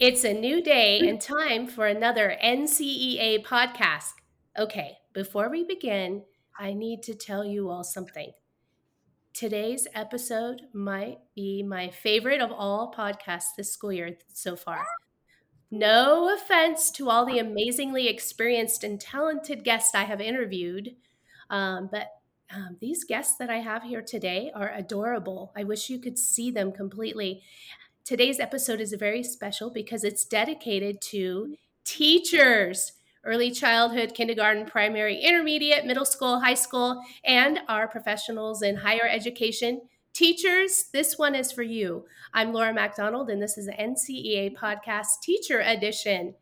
It's a new day and time for another NCEA podcast. Okay, before we begin, I need to tell you all something. Today's episode might be my favorite of all podcasts this school year so far. No offense to all the amazingly experienced and talented guests I have interviewed, um, but um, these guests that I have here today are adorable. I wish you could see them completely. Today's episode is very special because it's dedicated to teachers, early childhood, kindergarten, primary, intermediate, middle school, high school, and our professionals in higher education. Teachers, this one is for you. I'm Laura MacDonald, and this is the NCEA Podcast Teacher Edition.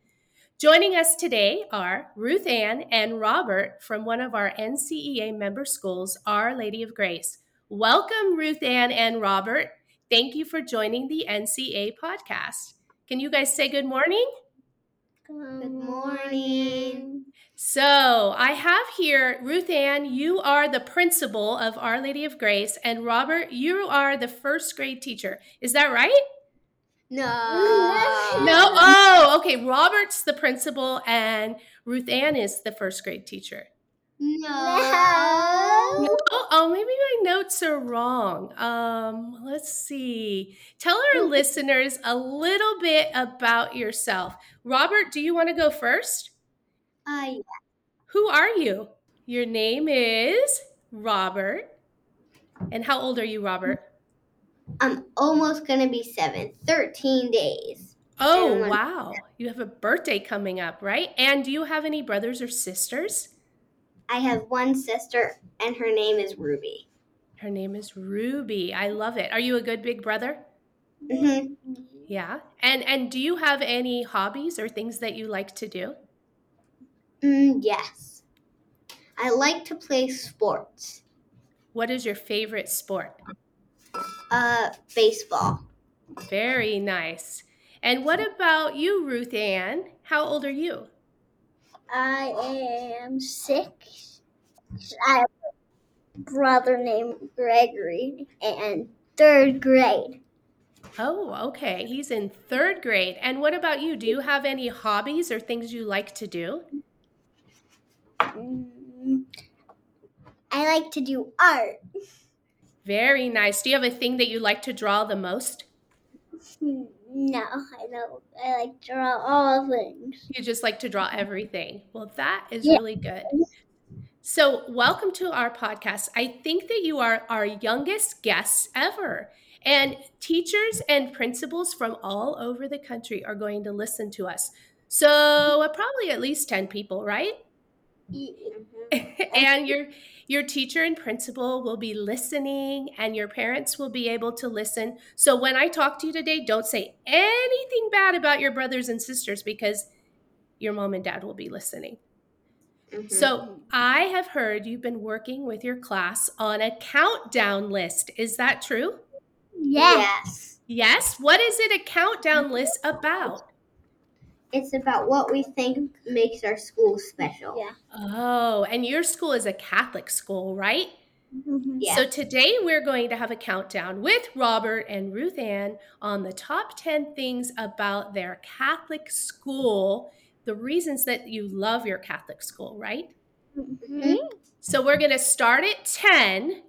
Joining us today are Ruth Ann and Robert from one of our NCEA member schools, Our Lady of Grace. Welcome, Ruth Ann and Robert. Thank you for joining the NCA podcast. Can you guys say good morning? Good morning. So, I have here Ruth Ann, you are the principal of Our Lady of Grace, and Robert, you are the first grade teacher. Is that right? No. No? Oh, okay. Robert's the principal, and Ruth Ann is the first grade teacher. No. Oh, oh, maybe my notes are wrong. Um, let's see. Tell our listeners a little bit about yourself. Robert, do you want to go first? Uh, Who are you? Your name is Robert. And how old are you, Robert? I'm almost going to be seven. 13 days. Oh, wow. You have a birthday coming up, right? And do you have any brothers or sisters? I have one sister, and her name is Ruby. Her name is Ruby. I love it. Are you a good big brother? hmm Yeah. And and do you have any hobbies or things that you like to do? Mm, yes. I like to play sports. What is your favorite sport? Uh, baseball. Very nice. And what about you, Ruth Ann? How old are you? I am six. I have a brother named Gregory and third grade. Oh, okay. He's in third grade. And what about you? Do you have any hobbies or things you like to do? Mm, I like to do art. Very nice. Do you have a thing that you like to draw the most? No, I don't. I like draw all things. You just like to draw everything. Well, that is Yeah. really good. So, welcome to our podcast. I think that you are our youngest guests ever. And teachers and principals from all over the country are going to listen to us. So, uh, probably at least 10 people, right? and your your teacher and principal will be listening and your parents will be able to listen. So when I talk to you today, don't say anything bad about your brothers and sisters because your mom and dad will be listening. Mhm. So I have heard you've been working with your class on a countdown list. Is that true? Yes. Yes. What is it a countdown list about? It's about what we think makes our school special. Yeah. Oh, and your school is a Catholic school, right? Mhm. Yeah. So today we're going to have a countdown with Robert and Ruth Ann on the top 10 things about their Catholic school, the reasons that you love your Catholic school, right? Mm-hmm. So we're going to start at 10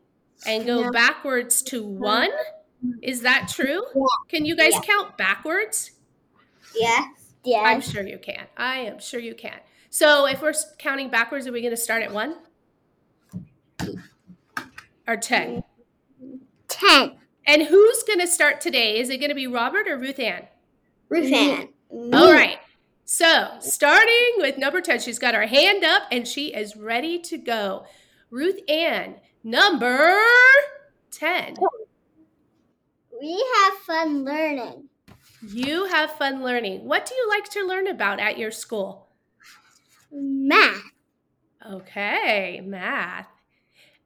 and go Yeah. backwards to 1. Is that true? Yeah. Can you guys Yeah. count backwards? Yes. I'm sure you can. I am sure you can. So if we're counting backwards, are we going to start at 1? Or 10? Ten. And who's going to start today? Is it going to be Robert or Ruth Ann? Ruth Ann. All right. So, starting with number 10, she's got her hand up and she is ready to go. Ruth Ann, number 10. We have fun learning. You have fun learning. What do you like to learn about at your school? Math. Okay, math.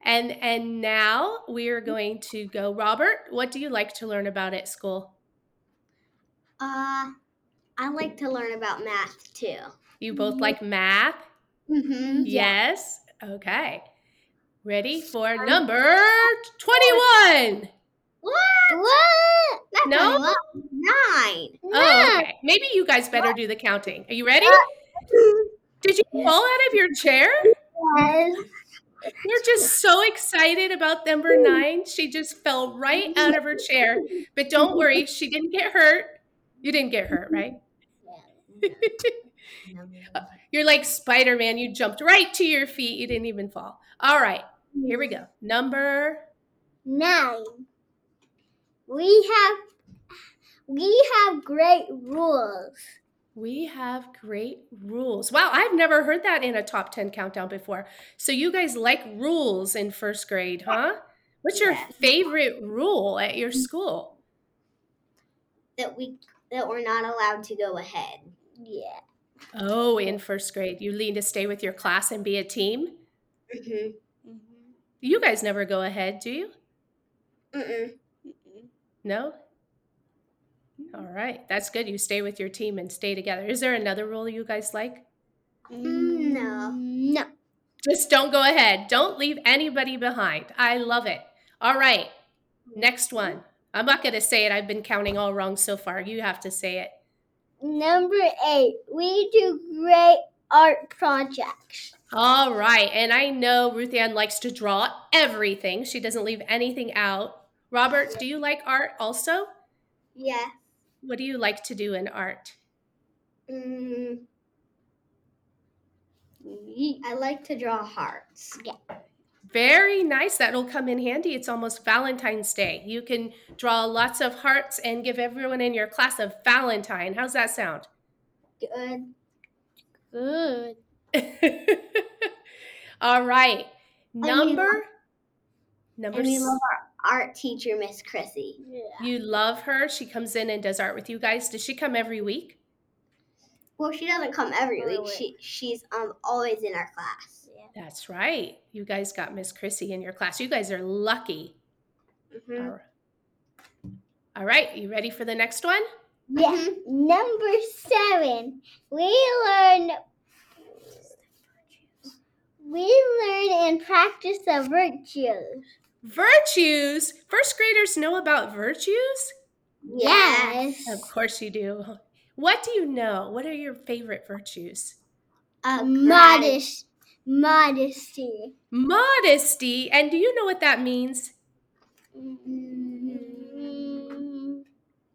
And and now we are going to go Robert, what do you like to learn about at school? Uh, I like to learn about math too. You both like math? Mm-hmm. Yes. Okay. Ready for number 21. What? What? That's No? Nine. nine. Oh, okay. Maybe you guys better do the counting. Are you ready? Did you fall out of your chair? Yes. You're just so excited about number nine. She just fell right out of her chair. But don't worry, she didn't get hurt. You didn't get hurt, right? You're like Spider Man. You jumped right to your feet. You didn't even fall. All right, here we go. Number Nine. We have we have great rules. We have great rules. Wow, I've never heard that in a top 10 countdown before. So, you guys like rules in first grade, huh? What's your Yes. favorite rule at your school? That we that we're not allowed to go ahead. Yeah. Oh, in first grade, you need to stay with your class and be a team. Mm-hmm. You guys never go ahead, do you? Mm-mm. No? Mm-hmm. All right, that's good. You stay with your team and stay together. Is there another rule you guys like? No. Mm, no. Just don't go ahead. Don't leave anybody behind. I love it. All right, next one. I'm not going to say it. I've been counting all wrong so far. You have to say it. Number eight. We do great art projects. All right, and I know Ruth Ann likes to draw everything. She doesn't leave anything out. Robert, do you like art also? Yeah. What do you like to do in art? Mm, I like to draw hearts. Very nice. That'll come in handy. It's almost Valentine's Day. You can draw lots of hearts and give everyone in your class a Valentine. How's that sound? Good. Good. All right. Number number And we s- love our art teacher, Miss Chrissy. Yeah. you love her. She comes in and does art with you guys. Does she come every week? Well, she doesn't come every Every week. week. She she's um always in our class. That's right. You guys got Miss Chrissy in your class. You guys are lucky. Mhm. All right. All right, you ready for the next one? Yeah. Number seven. We learn. We learn and practice the virtues. Virtues. First graders know about virtues? Yes. Of course you do. What do you know? What are your favorite virtues? Uh, Modest. Modesty. Modesty. And do you know what that means? Mm,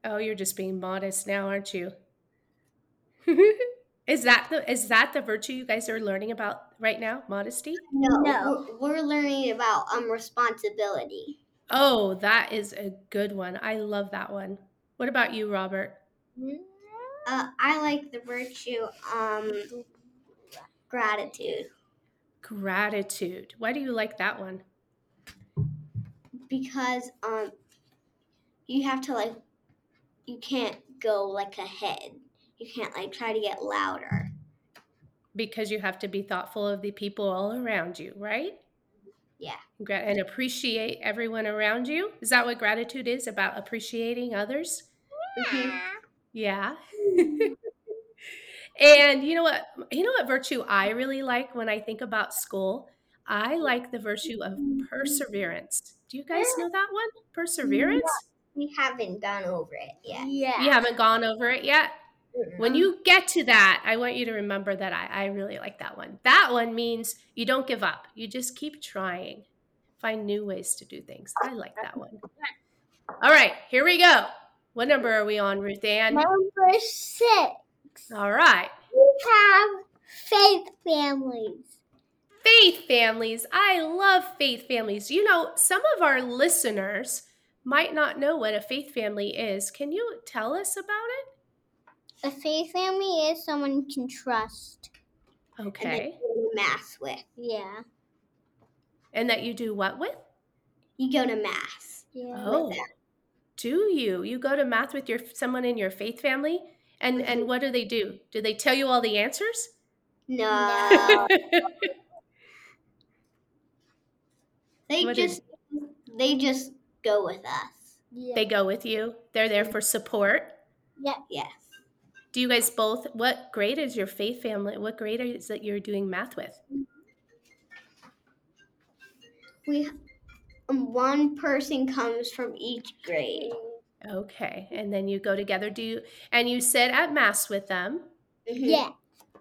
Oh, you're just being modest now, aren't you? is that the is that the virtue you guys are learning about right now? Modesty? No, No. We're, we're learning about um responsibility. Oh, that is a good one. I love that one. What about you, Robert? Uh, I like the virtue um gratitude Gratitude. Why do you like that one? because um you have to like you can't go like ahead. You can't like try to get louder. Because you have to be thoughtful of the people all around you, right? Yeah. And appreciate everyone around you. Is that what gratitude is about? Appreciating others? Mhm. Yeah. and you know what? You know what virtue I really like when I think about school? I like the virtue of perseverance. Do you guys know that one? Perseverance? We haven't gone over it yet. Yeah. You haven't gone over it yet? When you get to that, I want you to remember that I, I really like that one. That one means you don't give up. You just keep trying. Find new ways to do things. I like that one. All right, here we go. What number are we on, Ruth Ann? Number six. All right. We have faith families. Faith families. I love faith families. You know, some of our listeners might not know what a faith family is. Can you tell us about it? A faith family is someone you can trust. And Okay. you go to mass with. Yeah. And that you do what with? You go to mass. Yeah. Oh, do you? You go to math with your someone in your faith family, and and what do they do? Do they tell you all the answers? No. They What is- just they just go with us. Yeah. they go with you. They're there for support. Yeah. Yes. Do you guys both? What grade is your faith family? What grade is that you're doing math with? We um, one person comes from each grade. Okay. And then you go together. Do you and you sit at mass with them? Mhm. Yeah.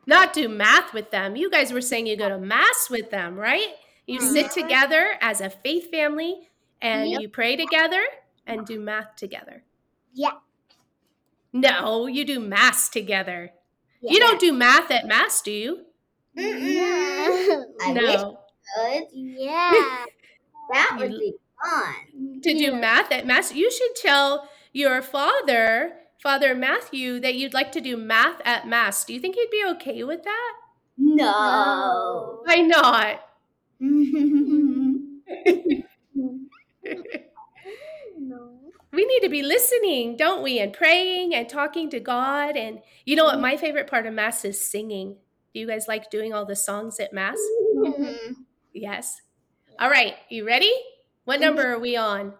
Not do math with them. You guys were saying you go to mass with them, right? You sit Mhm. together as a faith family and Yep. you pray together and do math together. Yeah. No, you do mass together. Yeah. You don't do math at mass, do you? Mm-mm. I wish no. I could. yeah. That would be fun. To do math at mass, you should tell your father, Father Matthew, that you'd like to do math at mass. Do you think he'd be okay with that? No. Why not? No. we need to be listening, don't we? And praying and talking to God. And you know what? My favorite part of Mass is singing. Do you guys like doing all the songs at Mass? Mhm. Yes. All right. You ready? What number are we on?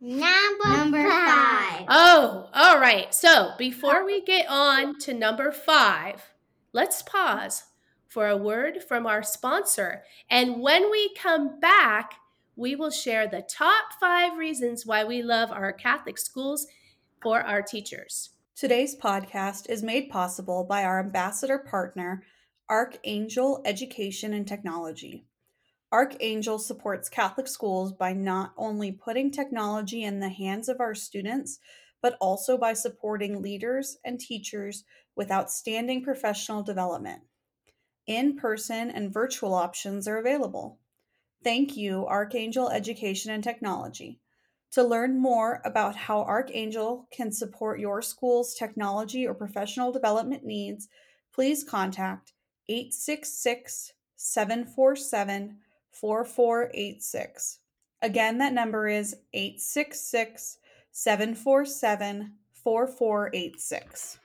Number, Number five. Oh, all right. So before we get on to number five, let's pause for a word from our sponsor. And when we come back, we will share the top five reasons why we love our Catholic schools for our teachers. Today's podcast is made possible by our ambassador partner, Archangel Education and Technology. Archangel supports Catholic schools by not only putting technology in the hands of our students, but also by supporting leaders and teachers with outstanding professional development. In person and virtual options are available. Thank you, Archangel Education and Technology. To learn more about how Archangel can support your school's technology or professional development needs, please contact 866 747 4486. Again, that number is 866 747 4486.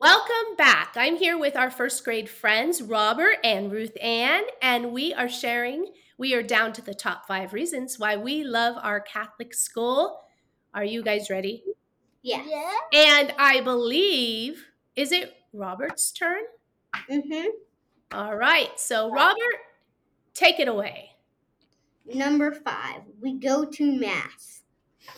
Welcome back. I'm here with our first grade friends, Robert and Ruth Ann, and we are sharing, we are down to the top five reasons why we love our Catholic school. Are you guys ready? Yeah. Yeah. And I believe, is it Robert's turn? hmm All right. So, Robert, take it away. Number five. We go to mass.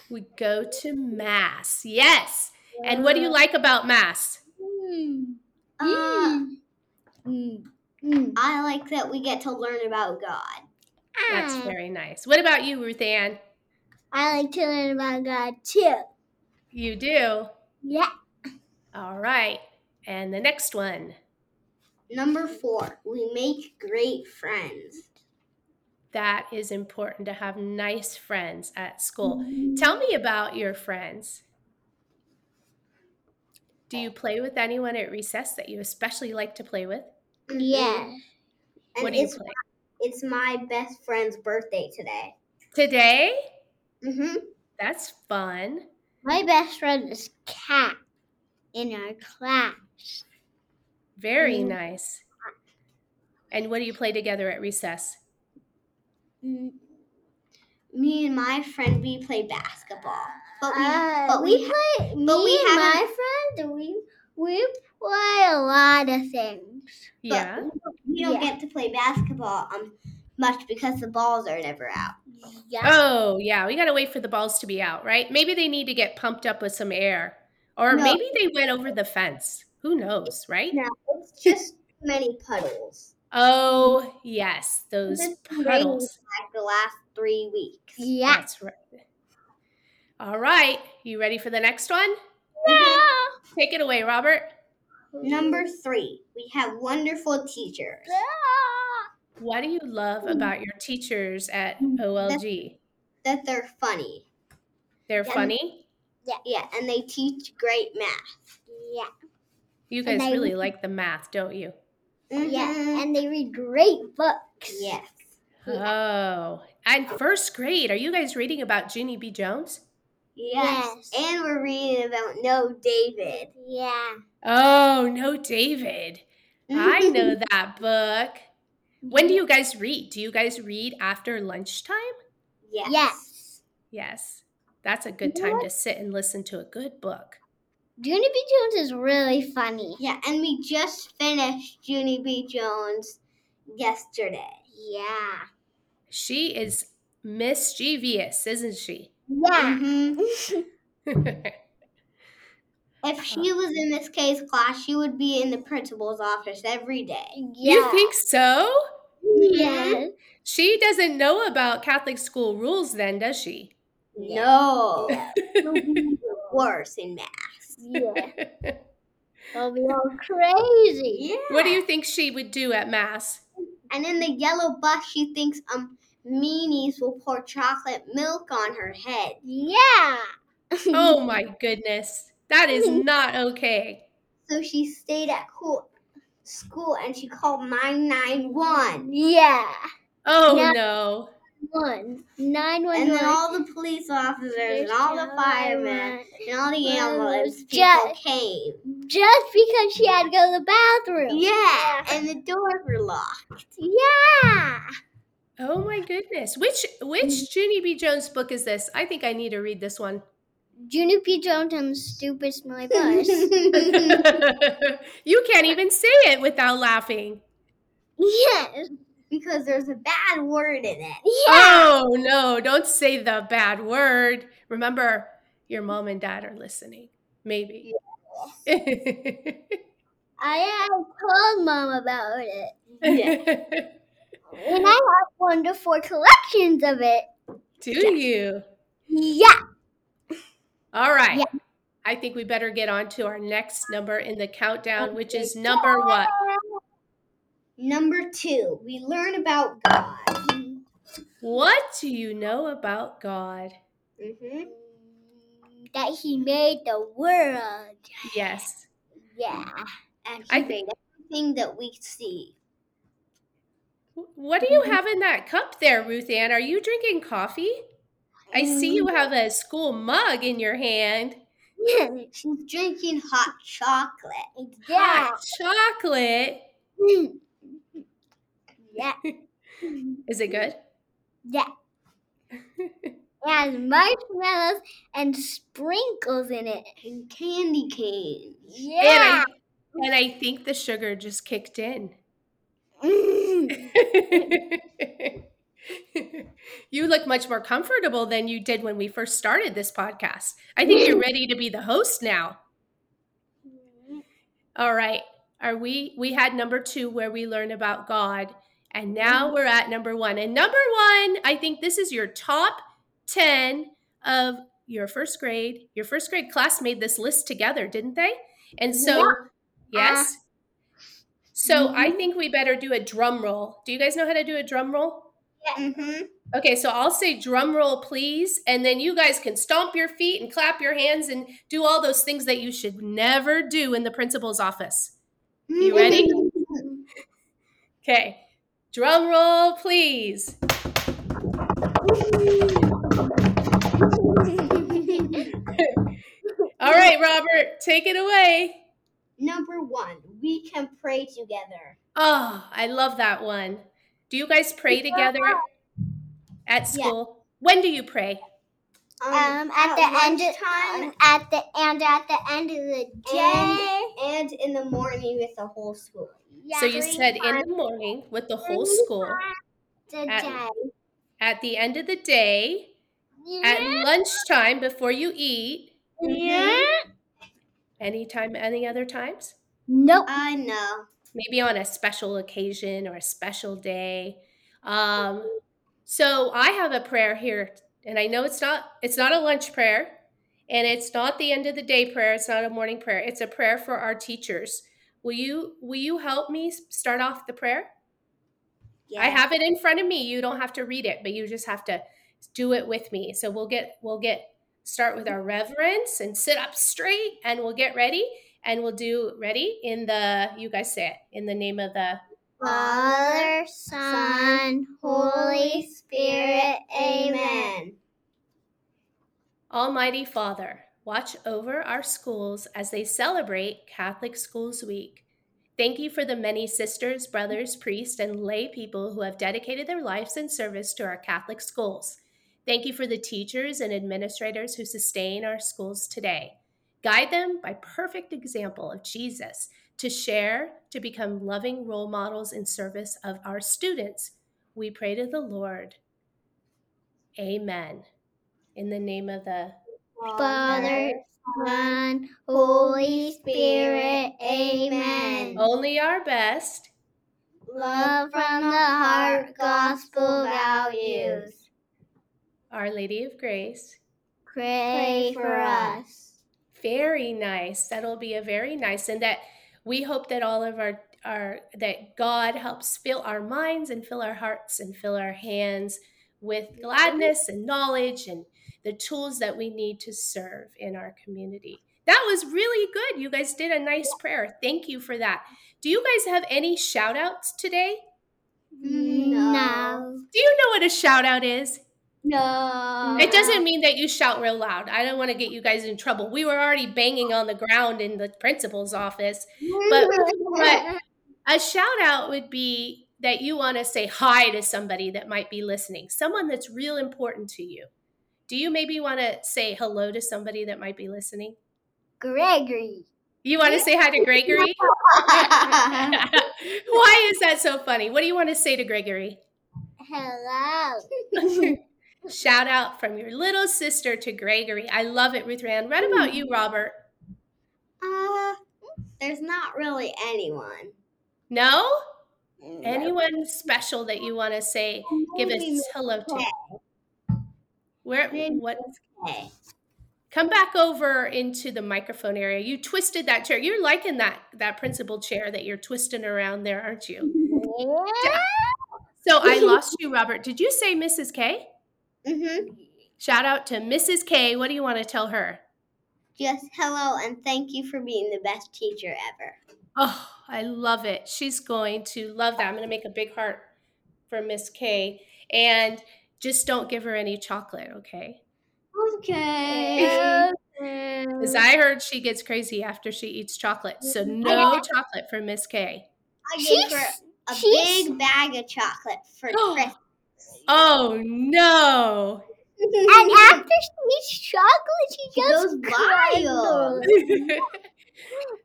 We go to Mass. Yes. And what do you like about Mass? Mm. Uh. Mm. I like that we get to learn about God. That's Ah. very nice. What about you, Ruth Ann? I like to learn about God too. You do. Yeah. All right. And the next one. Number four. We make great friends. That is important to have nice friends at school. Tell me about your friends. Do you play with anyone at recess that you especially like to play with? Yeah. And what do you play? It's my best friend's birthday today. Today? Mm-hmm. That's fun. My best friend is Kat in our class. Very Mm. nice. And what do you play together at recess? Mm. Me and my friend, we play basketball. But we, Uh, but we, we, play. Me we and my haven't- friend, we we play a lot of things. Yeah. but we don't Yeah. get to play basketball um much because the balls are never out. Yeah. Oh, yeah. We got to wait for the balls to be out, right? Maybe they need to get pumped up with some air. Or No. maybe they went over the fence. Who knows, right? No, it's just many puddles. Oh, yes. Those It's been raining puddles. Like the last three weeks. Yeah. That's right. All right. You ready for the next one? Yeah. Take it away, Robert. Number mm-hmm. three, we have wonderful teachers. What do you love mm. about your teachers at mm. OLG? That they're funny. They're Yeah. funny. Yeah, Yeah, and they teach great math. Yeah. You guys they- really like the math, don't you? Yeah. Mhm. And they read great books. yes. Oh, and first grade. Are you guys reading about Junie B. Jones? Yes. Yes. And we're reading about No David. Yeah. Oh, no, David. I know that book. When do you guys read? Do you guys read after lunchtime? Yes. Yes. Yes. That's a good time to sit and listen to a good book. Junie B. Jones is really funny. Yeah, and we just finished Junie B. Jones yesterday. Yeah. She is mischievous, isn't she? Yeah. Mhm. If she was in Miss K's class, she would be in the principal's office every day. Yeah. You think so? Yes. She doesn't know about Catholic school rules then, does she? No. It'll worse in math. Yeah. I'll be all crazy. Yeah. what do you think she would do at Mass? And in the yellow bus, she thinks um meanies will pour chocolate milk on her head. Yeah. Oh my goodness. That is not okay. So she stayed at cool school and she called 991. Yeah. Oh Yeah. no. One. Nine one And then all the police officers and all the firemen and all the ambulance people Just- came. Just because she had to go to the bathroom. Yeah, and the doors were locked. Yeah. Oh my goodness. Which which mm. Junie B. Jones book is this? I think I need to read this one. Junie B. Jones and the stupid smelly bus. you can't even say it without laughing. yes. because there's a bad word in it. Oh, yeah. Oh no, don't say the bad word. Remember, your mom and dad are listening. Maybe. I have told mom about it. Yeah. And I have wonderful collections of it. Do you? Yeah. All right. Yeah. I think we better get on to our next number in the countdown, which is number what? Number two, we learn about God. What do you know about God? hmm That he made the world. Yes. Yeah. And he I- made everything that we see. What do you mm-hmm. have in that cup there, Ruth Ann? Are you drinking coffee? I see you mm-hmm. have a school mug in your hand. Yeah, She's drinking hot chocolate. yeah. Hot chocolate. Yeah. Is it good? Yeah. It has marshmallows and sprinkles in it. And candy canes. Yeah. And I, and I think the sugar just kicked in. Mm. you look much more comfortable than you did when we first started this podcast. I think you're ready to be the host now. All right. Are we we had number 2 where we learn about God and now we're at number 1. And number 1, I think this is your top 10 of your first grade. Your first grade class made this list together, didn't they? And so yes. So I think we better do a drum roll. Do you guys know how to do a drum roll? Mm-hmm. Okay, so I'll say drum roll, please, and then you guys can stomp your feet and clap your hands and do all those things that you should never do in the principal's office. You ready? Okay, drum roll, please. All right, Robert, take it away. Number one, we can pray together. Oh, I love that one. Do you guys pray together at school? When do you pray? Um, at, the end of time um, at the and at the end of the day. and in the morning with the whole school. Yeah. so you said in the morning with the whole school, a at- day. at the end of the day, at lunchtime before you eat, yeah. Anytime, any other times? Nope. I know. Maybe on a special occasion or a special day. Um, so I have a prayer here, and I know it's not it's not a lunch prayer, and it's not the end of the day prayer. It's not a morning prayer. It's a prayer for our teachers. Will you will you help me start off the prayer? I have it in front of me. You don't have to read it, but you just have to do it with me. So we'll get we'll get start with our reverence and sit up straight and we'll get ready and we'll do ready in the you guys say it in the name of the Father, Son, Holy Spirit. Amen. Almighty Father, watch over our schools as they celebrate Catholic Schools Week. Thank you for the many sisters, brothers, priests, and lay people who have dedicated their lives in service to our Catholic schools. Thank you for the teachers and administrators who sustain our schools today. Guide them by perfect example of Jesus to share, to become loving role models in service of our students. We pray to the Lord. Amen. In the name of the Father, Son, Holy Spirit. Amen. Only our best. Love from the heart, gospel values. Our Lady of Grace. Pray for us. Very nice. That'll be a very nice, and that we hope that all of our our that God helps fill our minds and fill our hearts and fill our hands with gladness and knowledge and the tools that we need to serve in our community. That was really good. You guys did a nice prayer. Thank you for that. Do you guys have any shout outs today? No. Do you know what a shout out is? No. It doesn't mean that you shout real loud. I don't want to get you guys in trouble. We were already banging on the ground in the principal's office. But, but a shout out would be that you want to say hi to somebody that might be listening, someone that's real important to you. Do you maybe want to say hello to somebody that might be listening? Gregory. You want to say hi to Gregory? Why is that so funny? What do you want to say to Gregory? Hello. Shout out from your little sister to Gregory. I love it, Ruth Ann. What about you, Robert? Uh, there's not really anyone. No? Anyone special that you want to say, give us hello to? Where? What? Come back over into the microphone area. You twisted that chair. You're liking that that principal chair that you're twisting around there, aren't you? Yeah. So I lost you, Robert. Did you say Mrs. K? Mm-hmm. Shout out to Mrs. K. What do you want to tell her? Just hello and thank you for being the best teacher ever. Oh, I love it. She's going to love that. I'm going to make a big heart for Miss K. And just don't give her any chocolate, okay? Okay. Because I heard she gets crazy after she eats chocolate. So no chocolate for Miss K. I gave her a big bag of chocolate for Christmas. Oh no. And after she eats chocolate, she, She goes, goes wild.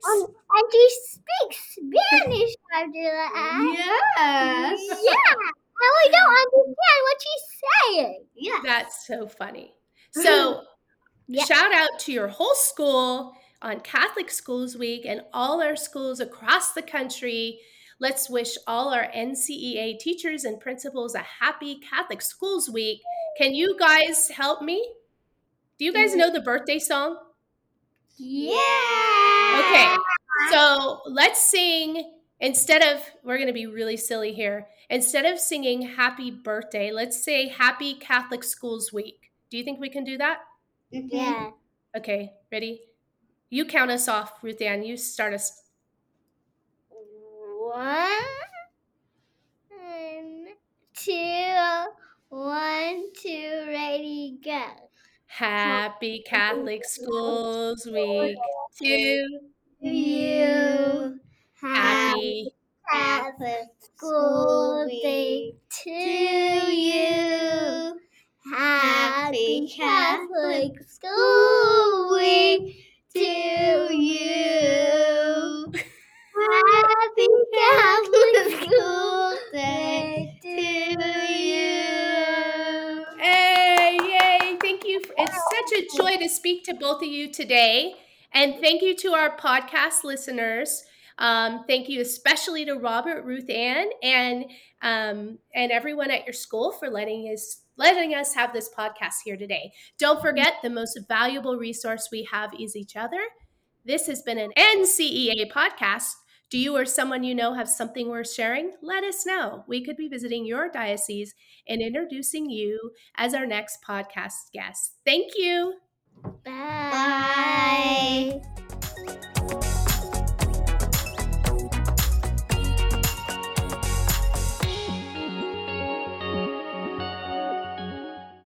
Um, and she speaks Spanish after that. Yes. Yeah. And we don't understand what she's saying. Yeah. That's so funny. So Yeah. shout out to your whole school on Catholic Schools Week and all our schools across the country. Let's wish all our NCEA teachers and principals a happy Catholic Schools Week. Can you guys help me? Do you guys know the birthday song? Yeah. Okay. So let's sing instead of, we're going to be really silly here. Instead of singing happy birthday, let's say happy Catholic Schools Week. Do you think we can do that? Mhm. Yeah. Okay, ready? You count us off, Ruth Ann. You start us. One, two, one, two, ready, go. Happy Catholic Schools Week to You happy. Catholic School Day to you. Happy Catholic School Week to you. School Day to you. Hey, yay! Thank you. It's such a joy to speak to both of you today. And thank you to our podcast listeners. Um, thank you especially to Robert, Ruth Ann, and um, and everyone at your school for letting us letting us have this podcast here today. Don't forget the most valuable resource we have is each other. This has been an NCEA podcast. Do you or someone you know have something worth sharing? Let us know. We could be visiting your diocese and introducing you as our next podcast guest. Thank you. Bye. Bye.